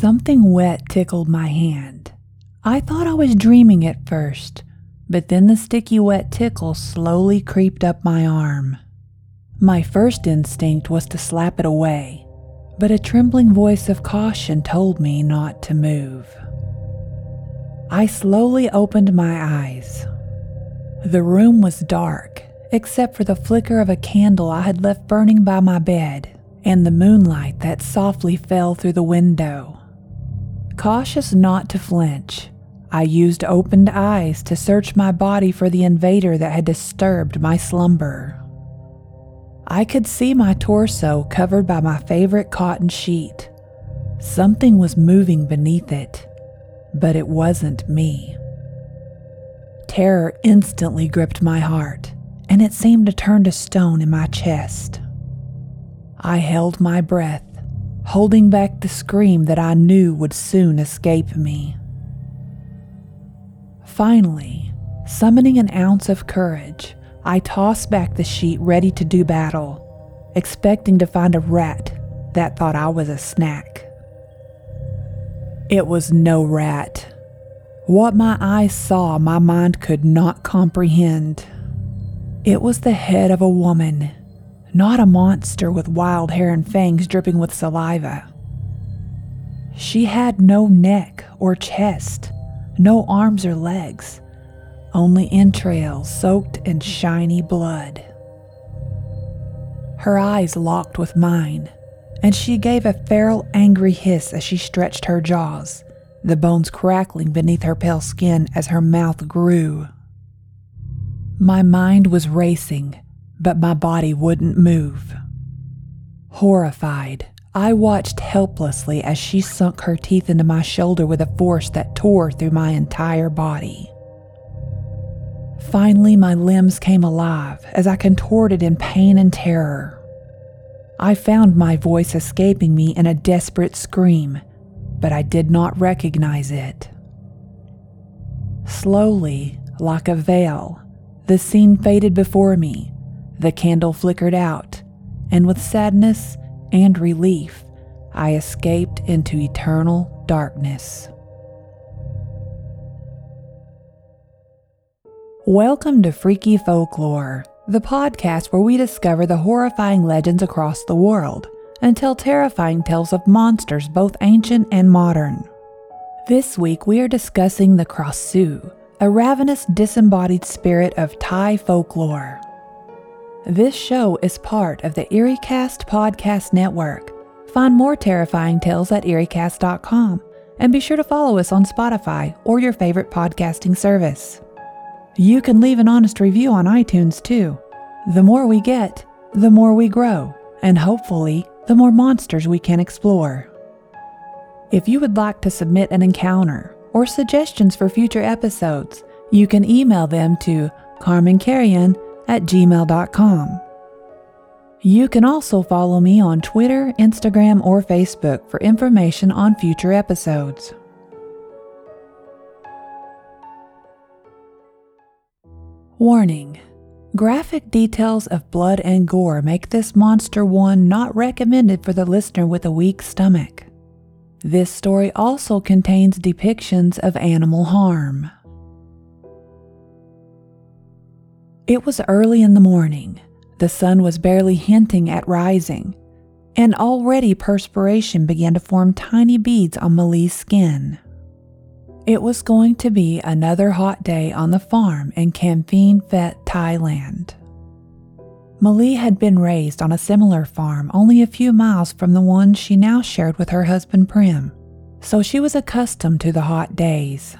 Something wet tickled my hand. I thought I was dreaming at first, but then the sticky wet tickle slowly creeped up my arm. My first instinct was to slap it away, but a trembling voice of caution told me not to move. I slowly opened my eyes. The room was dark, except for the flicker of a candle I had left burning by my bed and the moonlight that softly fell through the window. Cautious not to flinch, I used opened eyes to search my body for the invader that had disturbed my slumber. I could see my torso covered by my favorite cotton sheet. Something was moving beneath it, but it wasn't me. Terror instantly gripped my heart, and it seemed to turn to stone in my chest. I held my breath, holding back the scream that I knew would soon escape me. Finally, summoning an ounce of courage, I tossed back the sheet ready to do battle, expecting to find a rat that thought I was a snack. It was no rat. What my eyes saw, my mind could not comprehend. It was the head of a woman, not a monster with wild hair and fangs dripping with saliva. She had no neck or chest no arms or legs, only entrails soaked in shiny blood. Her eyes locked with mine, and she gave a feral, angry hiss as she stretched her jaws, the bones crackling beneath her pale skin as her mouth grew. My mind was racing, but my body wouldn't move. Horrified, I watched helplessly as she sunk her teeth into my shoulder with a force that tore through my entire body. Finally, my limbs came alive as I contorted in pain and terror. I found my voice escaping me in a desperate scream, but I did not recognize it. Slowly, like a veil, the scene faded before me, the candle flickered out, and with sadness and relief, I escaped into eternal darkness. Welcome to Freaky Folklore, the podcast where we discover the horrifying legends across the world and tell terrifying tales of monsters both ancient and modern. This week we are discussing the Krasue, a ravenous disembodied spirit of Thai folklore. This show is part of the EerieCast podcast network. Find more terrifying tales at EerieCast.com and be sure to follow us on Spotify or your favorite podcasting service. You can leave an honest review on iTunes too. The more we get, the more we grow, and hopefully, the more monsters we can explore. If you would like to submit an encounter or suggestions for future episodes, you can email them to carmancarrion at gmail.com. You can also follow me on Twitter, Instagram, or Facebook for information on future episodes. Warning Graphic details of blood and gore make this monster one not recommended for the listener with a weak stomach. This story also contains depictions of animal harm. It was early in the morning. The sun was barely hinting at rising, and already perspiration began to form tiny beads on Malie's skin. It was going to be another hot day on the farm in Kamphaeng Phet, Thailand. Malie had been raised on a similar farm only a few miles from the one she now shared with her husband Prim, so she was accustomed to the hot days.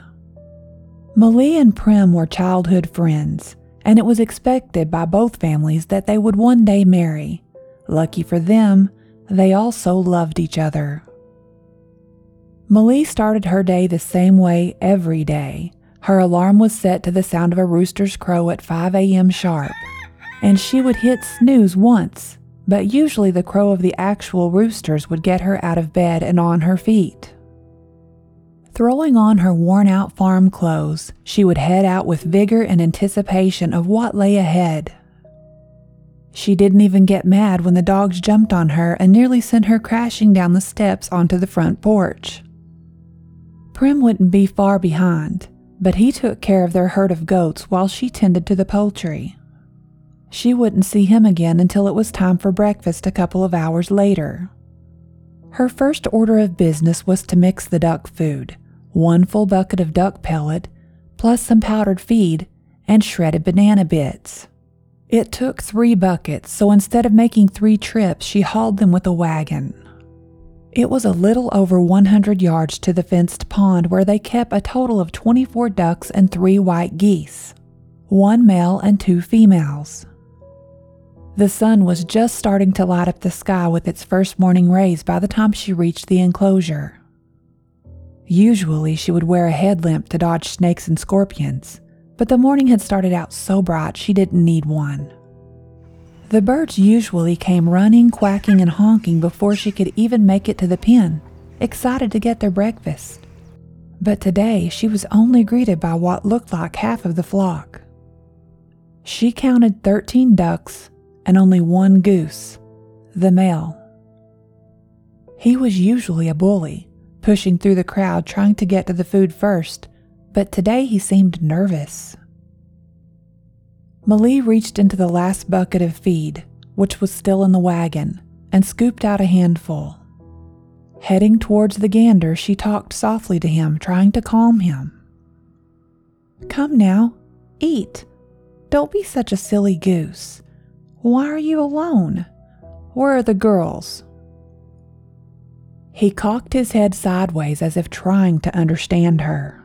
Malie and Prim were childhood friends, and it was expected by both families that they would one day marry. Lucky for them, they also loved each other. Malie started her day the same way every day. Her alarm was set to the sound of a rooster's crow at 5 a.m. sharp, and she would hit snooze once, but usually the crow of the actual roosters would get her out of bed and on her feet. Throwing on her worn out farm clothes, she would head out with vigor and anticipation of what lay ahead. She didn't even get mad when the dogs jumped on her and nearly sent her crashing down the steps onto the front porch. Prim wouldn't be far behind, but he took care of their herd of goats while she tended to the poultry. She wouldn't see him again until it was time for breakfast a couple of hours later. Her first order of business was to mix the duck food one full bucket of duck pellet, plus some powdered feed and shredded banana bits. It took three buckets, so instead of making three trips, she hauled them with a wagon. It was a little over 100 yards to the fenced pond where they kept a total of 24 ducks and three white geese, one male and two females. The sun was just starting to light up the sky with its first morning rays by the time she reached the enclosure. Usually, she would wear a headlamp to dodge snakes and scorpions, but the morning had started out so bright she didn't need one. The birds usually came running, quacking, and honking before she could even make it to the pen, excited to get their breakfast. But today she was only greeted by what looked like half of the flock. She counted 13 ducks and only one goose, the male. He was usually a bully, pushing through the crowd trying to get to the food first, but today he seemed nervous. Malie reached into the last bucket of feed, which was still in the wagon, and scooped out a handful. Heading towards the gander, she talked softly to him, trying to calm him. Come now, eat. Don't be such a silly goose. Why are you alone? Where are the girls? He cocked his head sideways as if trying to understand her.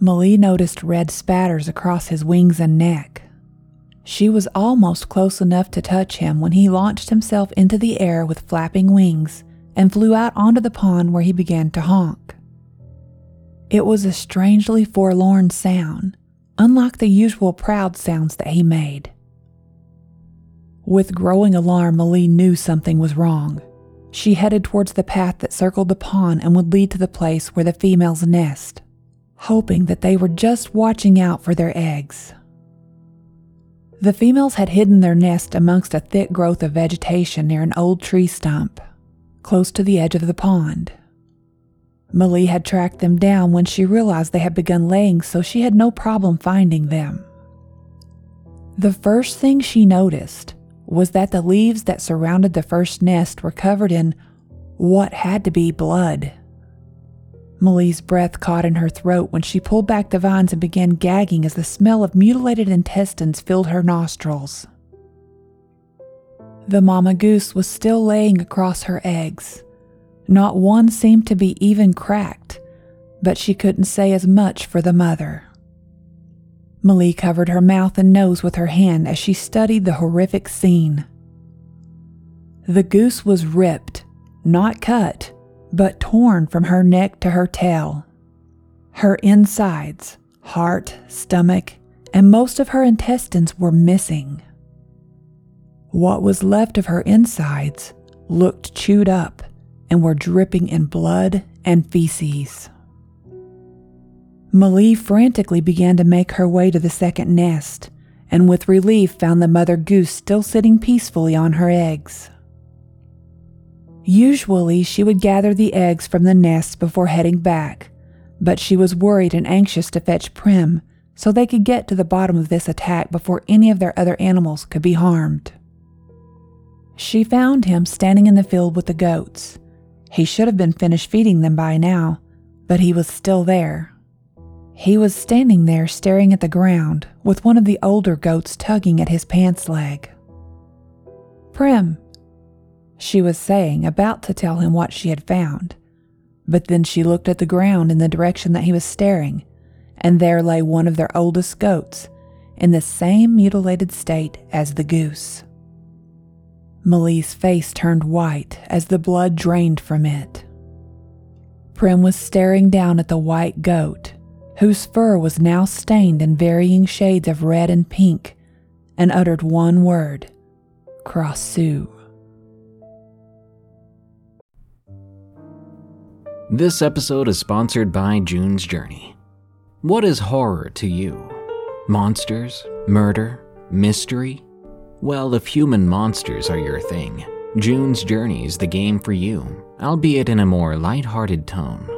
Malie noticed red spatters across his wings and neck. She was almost close enough to touch him when he launched himself into the air with flapping wings and flew out onto the pond where he began to honk. It was a strangely forlorn sound, unlike the usual proud sounds that he made. With growing alarm, Malie knew something was wrong. She headed towards the path that circled the pond and would lead to the place where the females nest, hoping that they were just watching out for their eggs. The females had hidden their nest amongst a thick growth of vegetation near an old tree stump, close to the edge of the pond. Malie had tracked them down when she realized they had begun laying, so she had no problem finding them. The first thing she noticed was that the leaves that surrounded the first nest were covered in what had to be blood. Malie's breath caught in her throat when she pulled back the vines and began gagging as the smell of mutilated intestines filled her nostrils. The mama goose was still laying across her eggs. Not one seemed to be even cracked, but she couldn't say as much for the mother. Malie covered her mouth and nose with her hand as she studied the horrific scene. The goose was ripped, not cut, but torn from her neck to her tail. Her insides, heart, stomach, and most of her intestines were missing. What was left of her insides looked chewed up and were dripping in blood and feces. Malie frantically began to make her way to the second nest, and with relief found the mother goose still sitting peacefully on her eggs. Usually, she would gather the eggs from the nest before heading back, but she was worried and anxious to fetch Prim so they could get to the bottom of this attack before any of their other animals could be harmed. She found him standing in the field with the goats. He should have been finished feeding them by now, but he was still there. He was standing there staring at the ground, with one of the older goats tugging at his pants leg. Prim, she was saying, about to tell him what she had found. But then she looked at the ground in the direction that he was staring, and there lay one of their oldest goats, in the same mutilated state as the goose. Malie's face turned white as the blood drained from it. Prim was staring down at the white goat, whose fur was now stained in varying shades of red and pink, and uttered one word Krasue. This episode is sponsored by June's Journey. What is horror to you? Monsters? Murder? Mystery? Well, if human monsters are your thing, June's Journey is the game for you, albeit in a more light-hearted tone.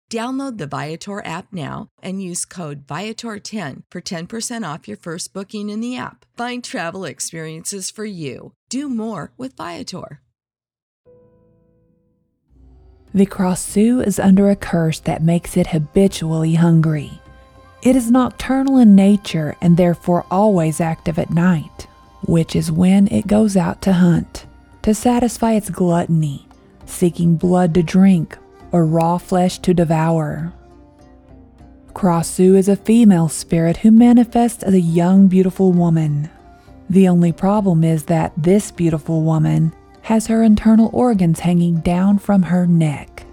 Download the Viator app now and use code Viator10 for 10% off your first booking in the app. Find travel experiences for you. Do more with Viator. The Krasue is under a curse that makes it habitually hungry. It is nocturnal in nature and therefore always active at night, which is when it goes out to hunt, to satisfy its gluttony, seeking blood to drink or raw flesh to devour. Krasue is a female spirit who manifests as a young, beautiful woman. The only problem is that this beautiful woman has her internal organs hanging down from her neck.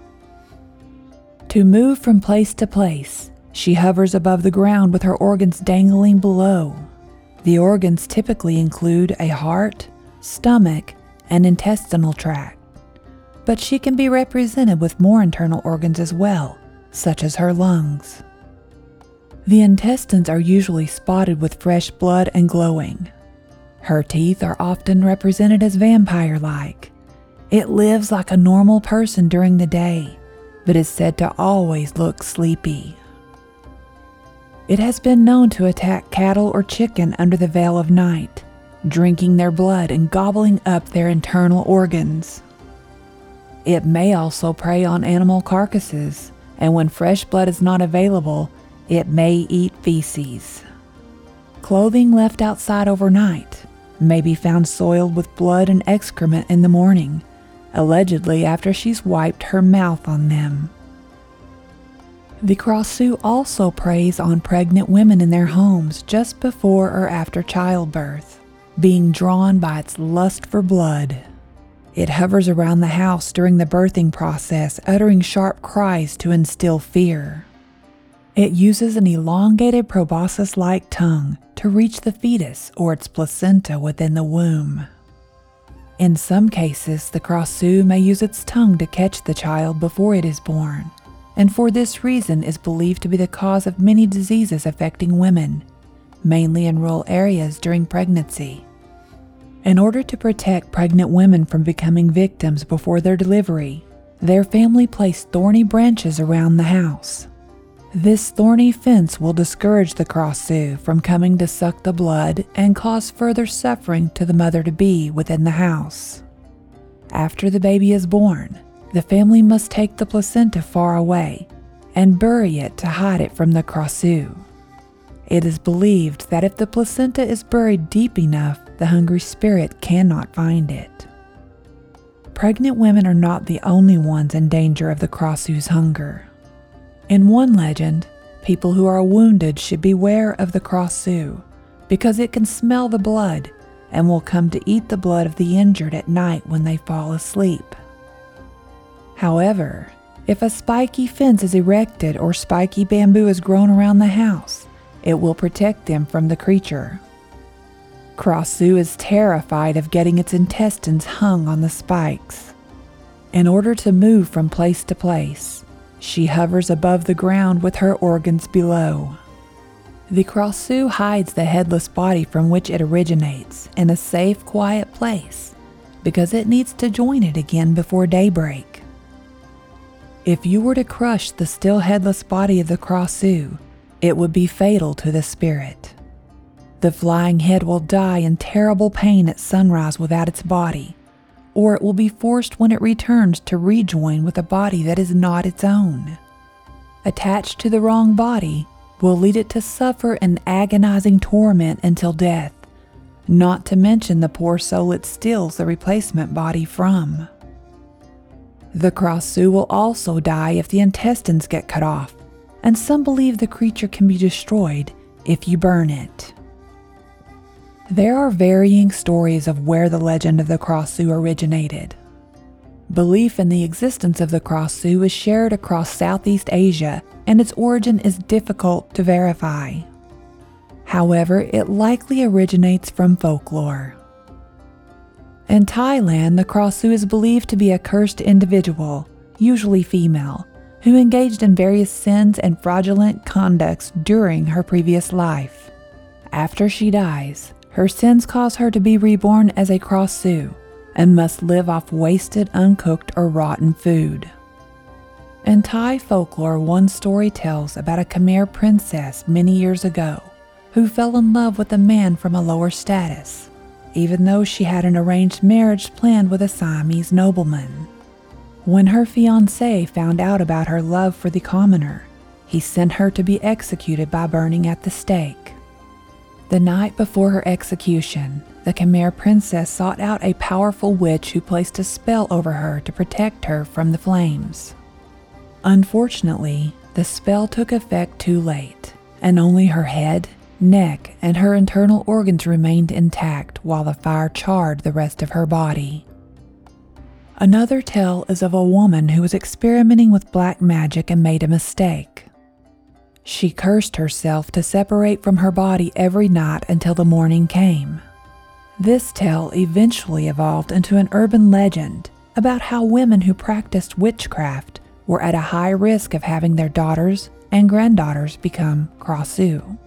To move from place to place, she hovers above the ground with her organs dangling below. The organs typically include a heart, stomach, and intestinal tract but she can be represented with more internal organs as well, such as her lungs. The intestines are usually spotted with fresh blood and glowing. Her teeth are often represented as vampire like. It lives like a normal person during the day, but is said to always look sleepy. It has been known to attack cattle or chicken under the veil of night, drinking their blood and gobbling up their internal organs. It may also prey on animal carcasses, and when fresh blood is not available, it may eat feces. Clothing left outside overnight may be found soiled with blood and excrement in the morning, allegedly after she's wiped her mouth on them. The Krasue also preys on pregnant women in their homes just before or after childbirth, being drawn by its lust for blood. It hovers around the house during the birthing process, uttering sharp cries to instill fear. It uses an elongated proboscis like tongue to reach the fetus or its placenta within the womb. In some cases, the Krasue may use its tongue to catch the child before it is born, and for this reason is believed to be the cause of many diseases affecting women, mainly in rural areas during pregnancy. In order to protect pregnant women from becoming victims before their delivery, their family placed thorny branches around the house. This thorny fence will discourage the Krasue from coming to suck the blood and cause further suffering to the mother to be within the house. After the baby is born, the family must take the placenta far away and bury it to hide it from the Krasue. It is believed that if the placenta is buried deep enough, the hungry spirit cannot find it. Pregnant women are not the only ones in danger of the Krasue's hunger. In one legend, people who are wounded should beware of the Krasue because it can smell the blood and will come to eat the blood of the injured at night when they fall asleep. However, if a spiky fence is erected or spiky bamboo is grown around the house, it will protect them from the creature. Krasue is terrified of getting its intestines hung on the spikes. In order to move from place to place, she hovers above the ground with her organs below. The Krasue hides the headless body from which it originates in a safe, quiet place because it needs to join it again before daybreak. If you were to crush the still headless body of the Krasue, it would be fatal to the spirit. The flying head will die in terrible pain at sunrise without its body, or it will be forced when it returns to rejoin with a body that is not its own. Attached to the wrong body will lead it to suffer an agonizing torment until death, not to mention the poor soul it steals the replacement body from. The Krasue will also die if the intestines get cut off, and some believe the creature can be destroyed if you burn it. There are varying stories of where the legend of the Krasue originated. Belief in the existence of the Krasue is shared across Southeast Asia, and its origin is difficult to verify. However, it likely originates from folklore. In Thailand, the Krasue is believed to be a cursed individual, usually female, who engaged in various sins and fraudulent conducts during her previous life. After she dies, her sins cause her to be reborn as a Krasue and must live off wasted, uncooked, or rotten food. In Thai folklore, one story tells about a Khmer princess many years ago who fell in love with a man from a lower status, even though she had an arranged marriage planned with a Siamese nobleman. When her fiance found out about her love for the commoner, he sent her to be executed by burning at the stake. The night before her execution, the Khmer princess sought out a powerful witch who placed a spell over her to protect her from the flames. Unfortunately, the spell took effect too late, and only her head, neck, and her internal organs remained intact while the fire charred the rest of her body. Another tale is of a woman who was experimenting with black magic and made a mistake. She cursed herself to separate from her body every night until the morning came. This tale eventually evolved into an urban legend about how women who practiced witchcraft were at a high risk of having their daughters and granddaughters become Krasue.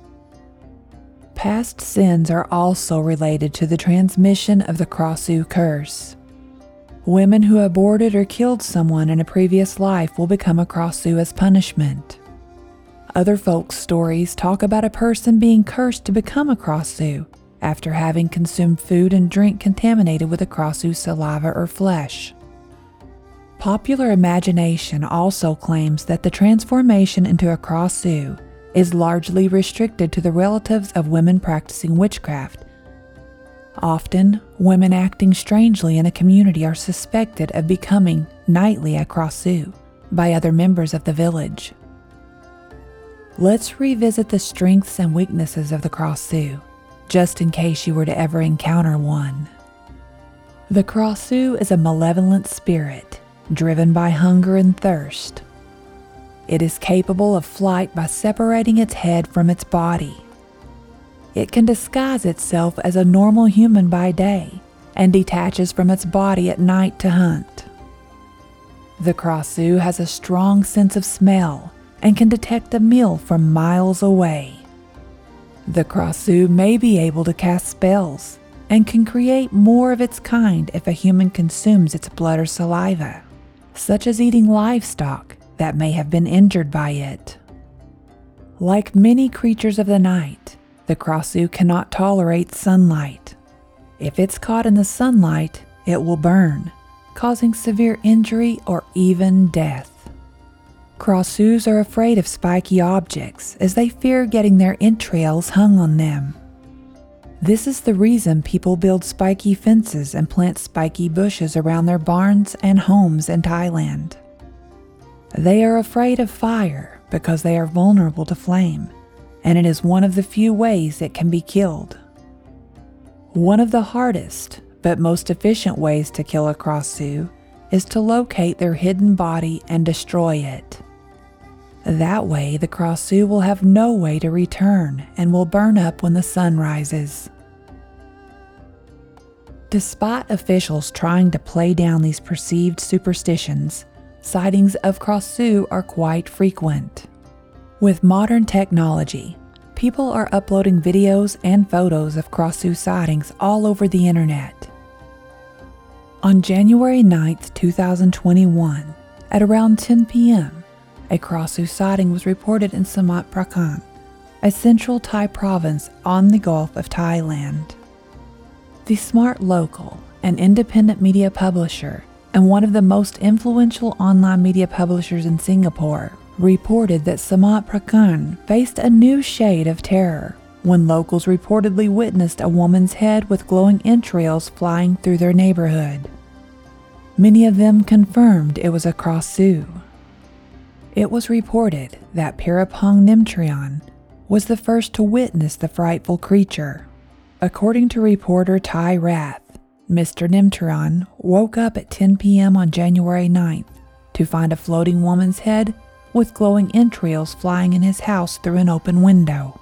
Past sins are also related to the transmission of the Krasue curse. Women who aborted or killed someone in a previous life will become a Krasue as punishment. Other folks' stories talk about a person being cursed to become a Krasue after having consumed food and drink contaminated with a Krasue saliva or flesh. Popular imagination also claims that the transformation into a Krasue is largely restricted to the relatives of women practicing witchcraft. Often, women acting strangely in a community are suspected of becoming nightly a Krasue by other members of the village. Let's revisit the strengths and weaknesses of the Krasue, just in case you were to ever encounter one. The Krasue is a malevolent spirit, driven by hunger and thirst. It is capable of flight by separating its head from its body. It can disguise itself as a normal human by day and detaches from its body at night to hunt. The Krasue has a strong sense of smell and can detect a meal from miles away. The Krasue may be able to cast spells and can create more of its kind if a human consumes its blood or saliva, such as eating livestock that may have been injured by it. Like many creatures of the night, the Krasue cannot tolerate sunlight. If it's caught in the sunlight, it will burn, causing severe injury or even death. Krasues are afraid of spiky objects as they fear getting their entrails hung on them. This is the reason people build spiky fences and plant spiky bushes around their barns and homes in Thailand. They are afraid of fire because they are vulnerable to flame, and it is one of the few ways it can be killed. One of the hardest but most efficient ways to kill a Krasue is to locate their hidden body and destroy it. That way, the Krasue will have no way to return and will burn up when the sun rises. Despite officials trying to play down these perceived superstitions, sightings of Krasue are quite frequent. With modern technology, people are uploading videos and photos of Krasue sightings all over the internet. On January 9, 2021, at around 10 p.m., a Krasue sighting was reported in Samut Prakan, a central Thai province on the Gulf of Thailand. The Smart Local, an independent media publisher and one of the most influential online media publishers in Singapore, reported that Samut Prakan faced a new shade of terror when locals reportedly witnessed a woman's head with glowing entrails flying through their neighborhood. Many of them confirmed it was a Krasue. It was reported that Pirapong Nimtrion was the first to witness the frightful creature. According to reporter Thai Rath, Mr. Nimtrion woke up at 10 p.m. on January 9th to find a floating woman's head with glowing entrails flying in his house through an open window.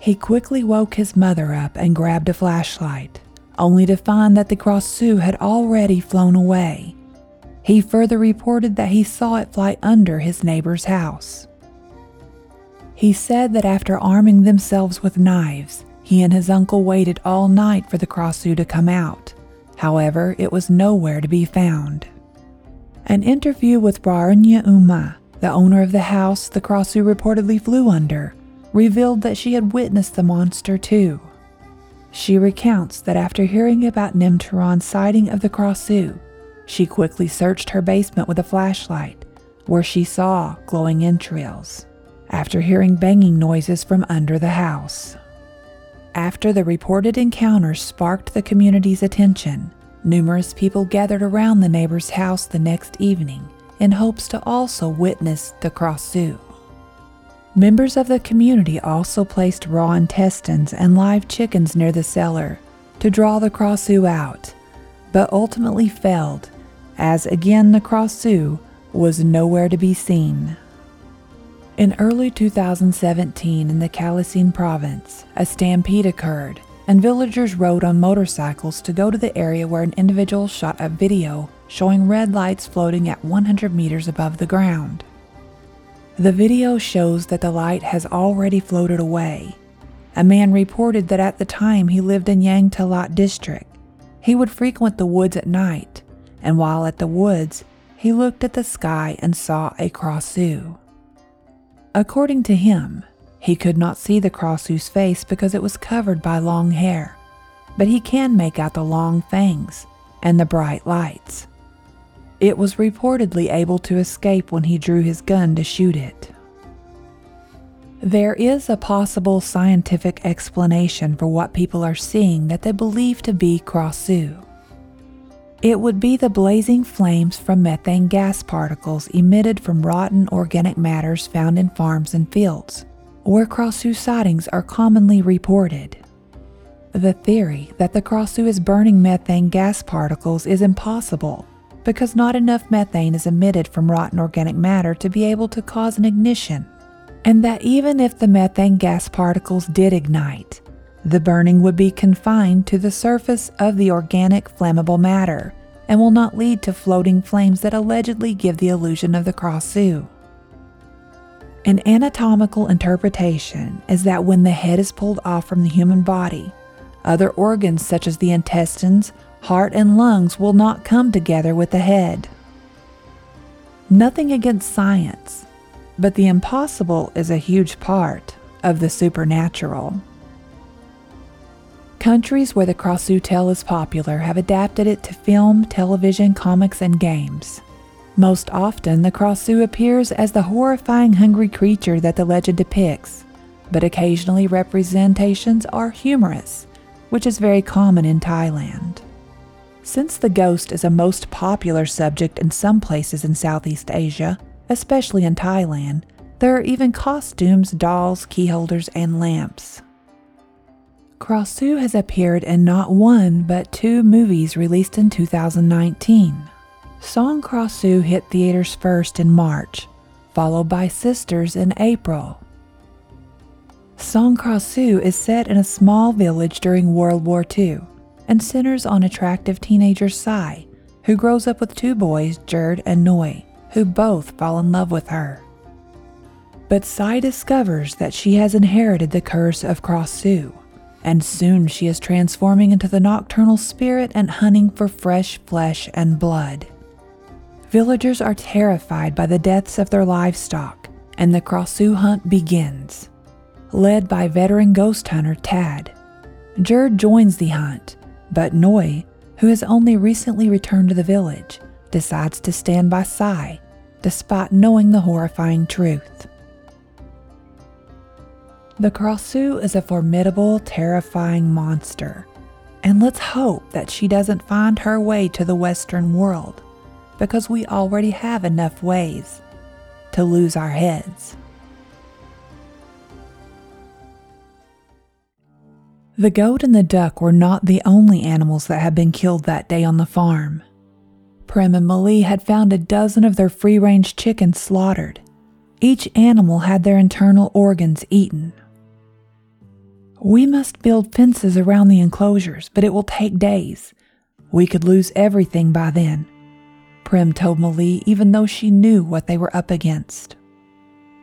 He quickly woke his mother up and grabbed a flashlight, only to find that the Krasue had already flown away. He further reported that he saw it fly under his neighbor's house. He said that after arming themselves with knives, he and his uncle waited all night for the Krasue to come out. However, it was nowhere to be found. An interview with Braranya Uma, the owner of the house the Krasue reportedly flew under, revealed that she had witnessed the monster too. She recounts that after hearing about Nimturan's sighting of the Krasue, she quickly searched her basement with a flashlight, where she saw glowing entrails, after hearing banging noises from under the house. After the reported encounter sparked the community's attention, numerous people gathered around the neighbor's house the next evening in hopes to also witness the Krasue. Members of the community also placed raw intestines and live chickens near the cellar to draw the Krasue out, but ultimately failed, as again the Krasue was nowhere to be seen. In early 2017, in the Kalasin province, a stampede occurred, and villagers rode on motorcycles to go to the area where an individual shot a video showing red lights floating at 100 meters above the ground. The video shows that the light has already floated away. A man reported that at the time he lived in Yang Talat district. He would frequent the woods at night, and while at the woods, he looked at the sky and saw a Krasue. According to him, he could not see the Krasue's face because it was covered by long hair, but he can make out the long fangs and the bright lights. It was reportedly able to escape when he drew his gun to shoot it. There is a possible scientific explanation for what people are seeing that they believe to be Krasue. It would be the blazing flames from methane gas particles emitted from rotten organic matters found in farms and fields, where Krasue sightings are commonly reported. The theory that the Krasue is burning methane gas particles is impossible because not enough methane is emitted from rotten organic matter to be able to cause an ignition, and that even if the methane gas particles did ignite, the burning would be confined to the surface of the organic flammable matter and will not lead to floating flames that allegedly give the illusion of the Krasue. An anatomical interpretation is that when the head is pulled off from the human body, other organs such as the intestines, heart, and lungs will not come together with the head. Nothing against science, but the impossible is a huge part of the supernatural. Countries where the Krasue tale is popular have adapted it to film, television, comics, and games. Most often, the Krasue appears as the horrifying hungry creature that the legend depicts, but occasionally representations are humorous, which is very common in Thailand. Since the ghost is a most popular subject in some places in Southeast Asia, especially in Thailand, there are even costumes, dolls, keyholders, and lamps. Krasue has appeared in not one but two movies released in 2019 Song Krasue hit theaters first in March, followed by Sisters in April. Song Krasue is set in a small village during World War II and centers on attractive teenager Sai, who grows up with two boys, Jerd and Noi, who both fall in love with her. But Sai discovers that she has inherited the curse of Krasue, and soon she is transforming into the nocturnal spirit and hunting for fresh flesh and blood. Villagers are terrified by the deaths of their livestock, and the Krasue hunt begins. Led by veteran ghost hunter Tad, Jerd joins the hunt, but Noi, who has only recently returned to the village, decides to stand by Sai, despite knowing the horrifying truth. The Krasue is a formidable, terrifying monster, and let's hope that she doesn't find her way to the Western world because we already have enough ways to lose our heads. The goat and the duck were not the only animals that had been killed that day on the farm. Prem and Malie had found a dozen of their free range chickens slaughtered. Each animal had their internal organs eaten. We must build fences around the enclosures, but it will take days. We could lose everything by then. Prim told Malie, even though she knew what they were up against.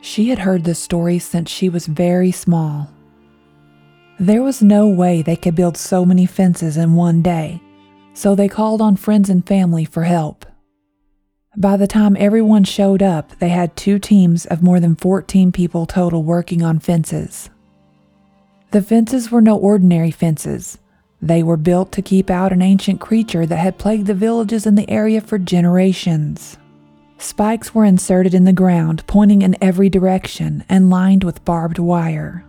She had heard the story since she was very small. There was no way they could build so many fences in one day, so they called on friends and family for help. By the time everyone showed up, they had two teams of more than 14 people total working on fences. The fences were no ordinary fences. They were built to keep out an ancient creature that had plagued the villages in the area for generations. Spikes were inserted in the ground, pointing in every direction and lined with barbed wire.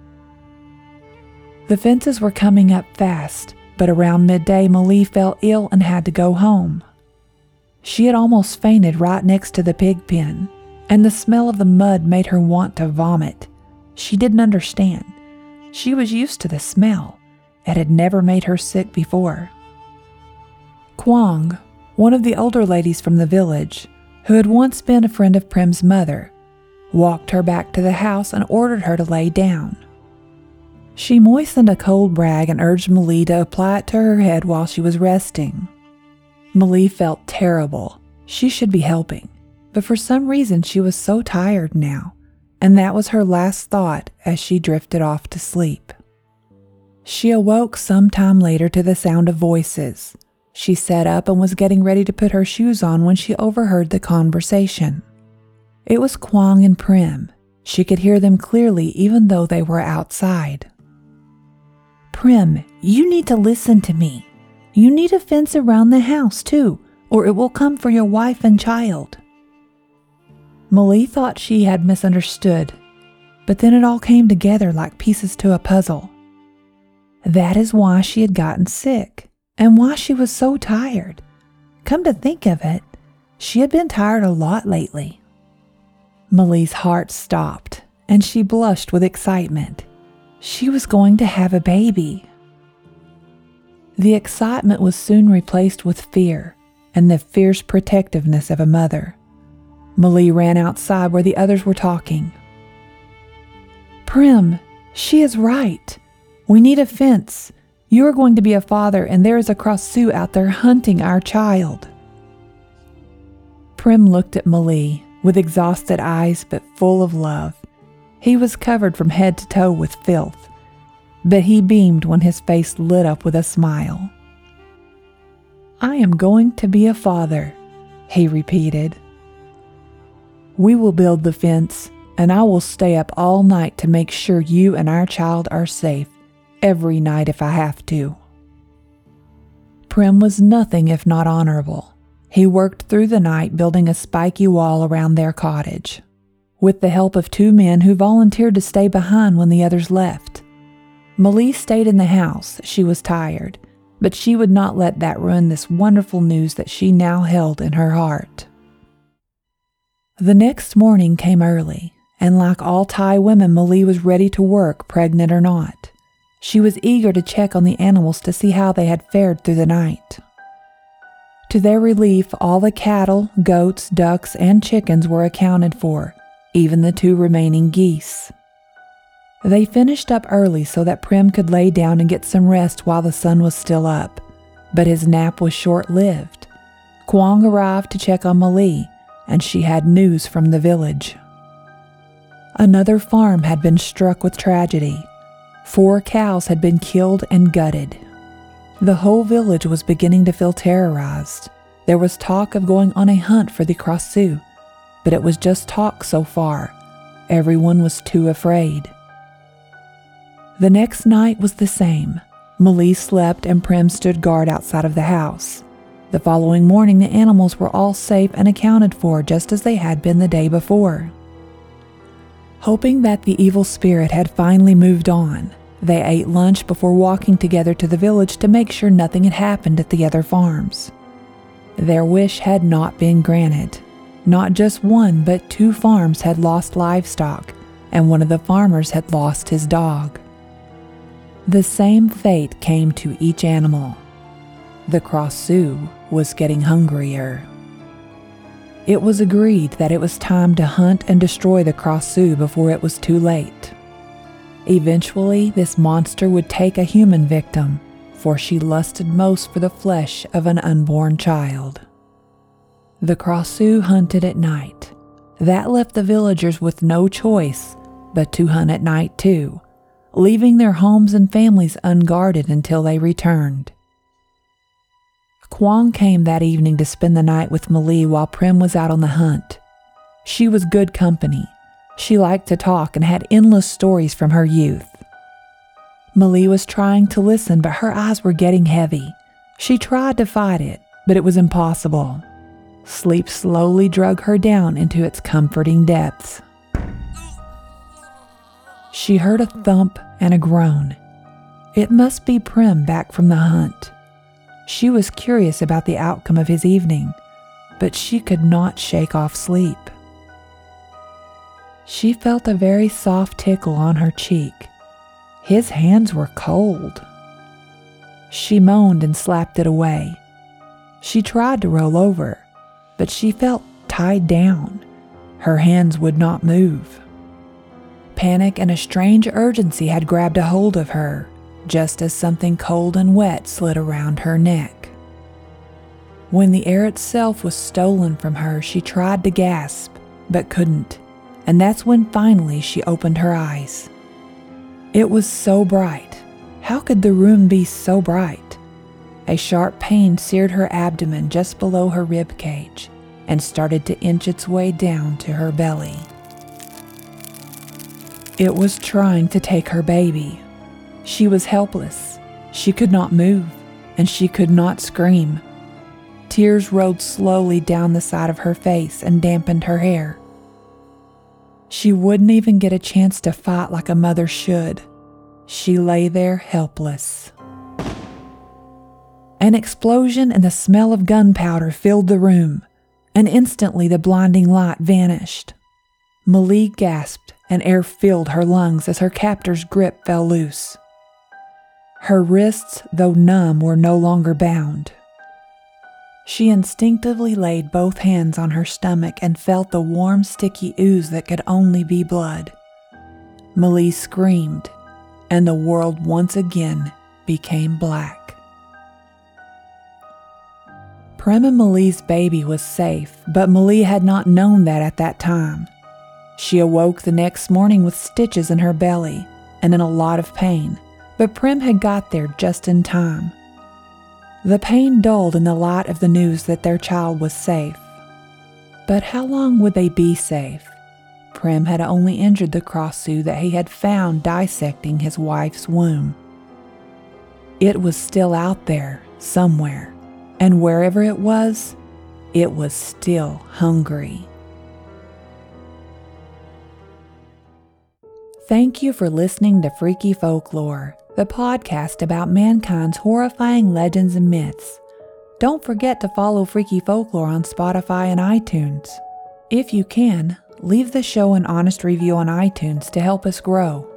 The fences were coming up fast, but around midday, Malie fell ill and had to go home. She had almost fainted right next to the pig pen, and the smell of the mud made her want to vomit. She didn't understand. She was used to the smell. It had never made her sick before. Kwong, one of the older ladies from the village, who had once been a friend of Prim's mother, walked her back to the house and ordered her to lay down. She moistened a cold rag and urged Malie to apply it to her head while she was resting. Malie felt terrible. She should be helping, but for some reason she was so tired now, and that was her last thought as she drifted off to sleep. She awoke some time later to the sound of voices. She sat up and was getting ready to put her shoes on when she overheard the conversation. It was Kwong and Prim. She could hear them clearly even though they were outside. Prim, you need to listen to me. You need a fence around the house, too, or it will come for your wife and child. Malie thought she had misunderstood, but then it all came together like pieces to a puzzle. That is why she had gotten sick and why she was so tired. Come to think of it, she had been tired a lot lately. Malie's heart stopped and she blushed with excitement. She was going to have a baby. The excitement was soon replaced with fear and the fierce protectiveness of a mother. Malie ran outside where the others were talking. Prim, she is right. We need a fence. You are going to be a father, and there is a Krasue out there hunting our child. Prim looked at Malie with exhausted eyes but full of love. He was covered from head to toe with filth, but he beamed when his face lit up with a smile. I am going to be a father, he repeated. We will build the fence, and I will stay up all night to make sure you and our child are safe every night if I have to. Prim was nothing if not honorable. He worked through the night building a spiky wall around their cottage, with the help of two men who volunteered to stay behind when the others left. Malie stayed in the house. She was tired, but she would not let that ruin this wonderful news that she now held in her heart. The next morning came early, and like all Thai women, Malie was ready to work, pregnant or not. She was eager to check on the animals to see how they had fared through the night. To their relief, all the cattle, goats, ducks, and chickens were accounted for, even the two remaining geese. They finished up early so that Prim could lay down and get some rest while the sun was still up, but his nap was short lived. Kwong arrived to check on Malie, and she had news from the village. Another farm had been struck with tragedy. Four cows had been killed and gutted. The whole village was beginning to feel terrorized. There was talk of going on a hunt for the Krasue, but it was just talk so far. Everyone was too afraid. The next night was the same. Malie slept and Prim stood guard outside of the house. The following morning, the animals were all safe and accounted for just as they had been the day before. Hoping that the evil spirit had finally moved on, they ate lunch before walking together to the village to make sure nothing had happened at the other farms. Their wish had not been granted. Not just one, but two farms had lost livestock, and one of the farmers had lost his dog. The same fate came to each animal. The Krasue was getting hungrier. It was agreed that it was time to hunt and destroy the Krasue before it was too late. Eventually, this monster would take a human victim, for she lusted most for the flesh of an unborn child. The Krasue hunted at night. That left the villagers with no choice but to hunt at night too, leaving their homes and families unguarded until they returned. Kwong came that evening to spend the night with Malie while Prim was out on the hunt. She was good company she liked to talk and had endless stories from her youth. Malie was trying to listen, but her eyes were getting heavy. She tried to fight it, but it was impossible. Sleep slowly drug her down into its comforting depths. She heard a thump and a groan. It must be Prim back from the hunt. She was curious about the outcome of his evening, but she could not shake off sleep. She felt a very soft tickle on her cheek. His hands were cold. She moaned and slapped it away. She tried to roll over, but she felt tied down. Her hands would not move. Panic and a strange urgency had grabbed a hold of her, just as something cold and wet slid around her neck. When the air itself was stolen from her, she tried to gasp, but couldn't and that's when finally she opened her eyes. It was so bright. How could the room be so bright? A sharp pain seared her abdomen just below her rib cage and started to inch its way down to her belly. It was trying to take her baby. She was helpless. She could not move, and she could not scream. Tears rolled slowly down the side of her face and dampened her hair. She wouldn't even get a chance to fight like a mother should. She lay there helpless. An explosion and the smell of gunpowder filled the room, and instantly the blinding light vanished. Malie gasped, and air filled her lungs as her captor's grip fell loose. Her wrists, though numb, were no longer bound. She instinctively laid both hands on her stomach and felt the warm, sticky ooze that could only be blood. Malie screamed, and the world once again became black. Prim and Malie's baby was safe, but Malie had not known that at that time. She awoke the next morning with stitches in her belly and in a lot of pain, but Prim had got there just in time. The pain dulled in the light of the news that their child was safe. But how long would they be safe? Prim had only injured the Krasue that he had found dissecting his wife's womb. It was still out there, somewhere, and wherever it was, it was still hungry. Thank you for listening to Freaky Folklore the podcast about mankind's horrifying legends and myths. Don't forget to follow Freaky Folklore on Spotify and iTunes. If you can, leave the show an honest review on iTunes to help us grow.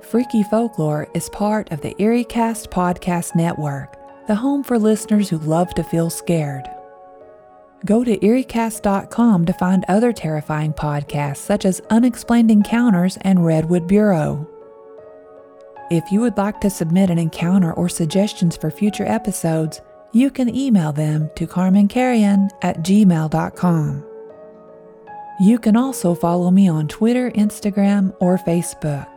Freaky Folklore is part of the EerieCast Podcast Network, the home for listeners who love to feel scared. Go to EerieCast.com to find other terrifying podcasts such as Unexplained Encounters and Redwood Bureau. If you would like to submit an encounter or suggestions for future episodes, you can email them to carmancarrion at gmail.com. You can also follow me on Twitter, Instagram, or Facebook.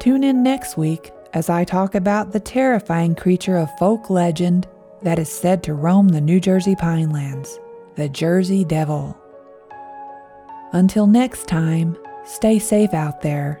Tune in next week as I talk about the terrifying creature of folk legend that is said to roam the New Jersey pinelands, the Jersey Devil. Until next time, stay safe out there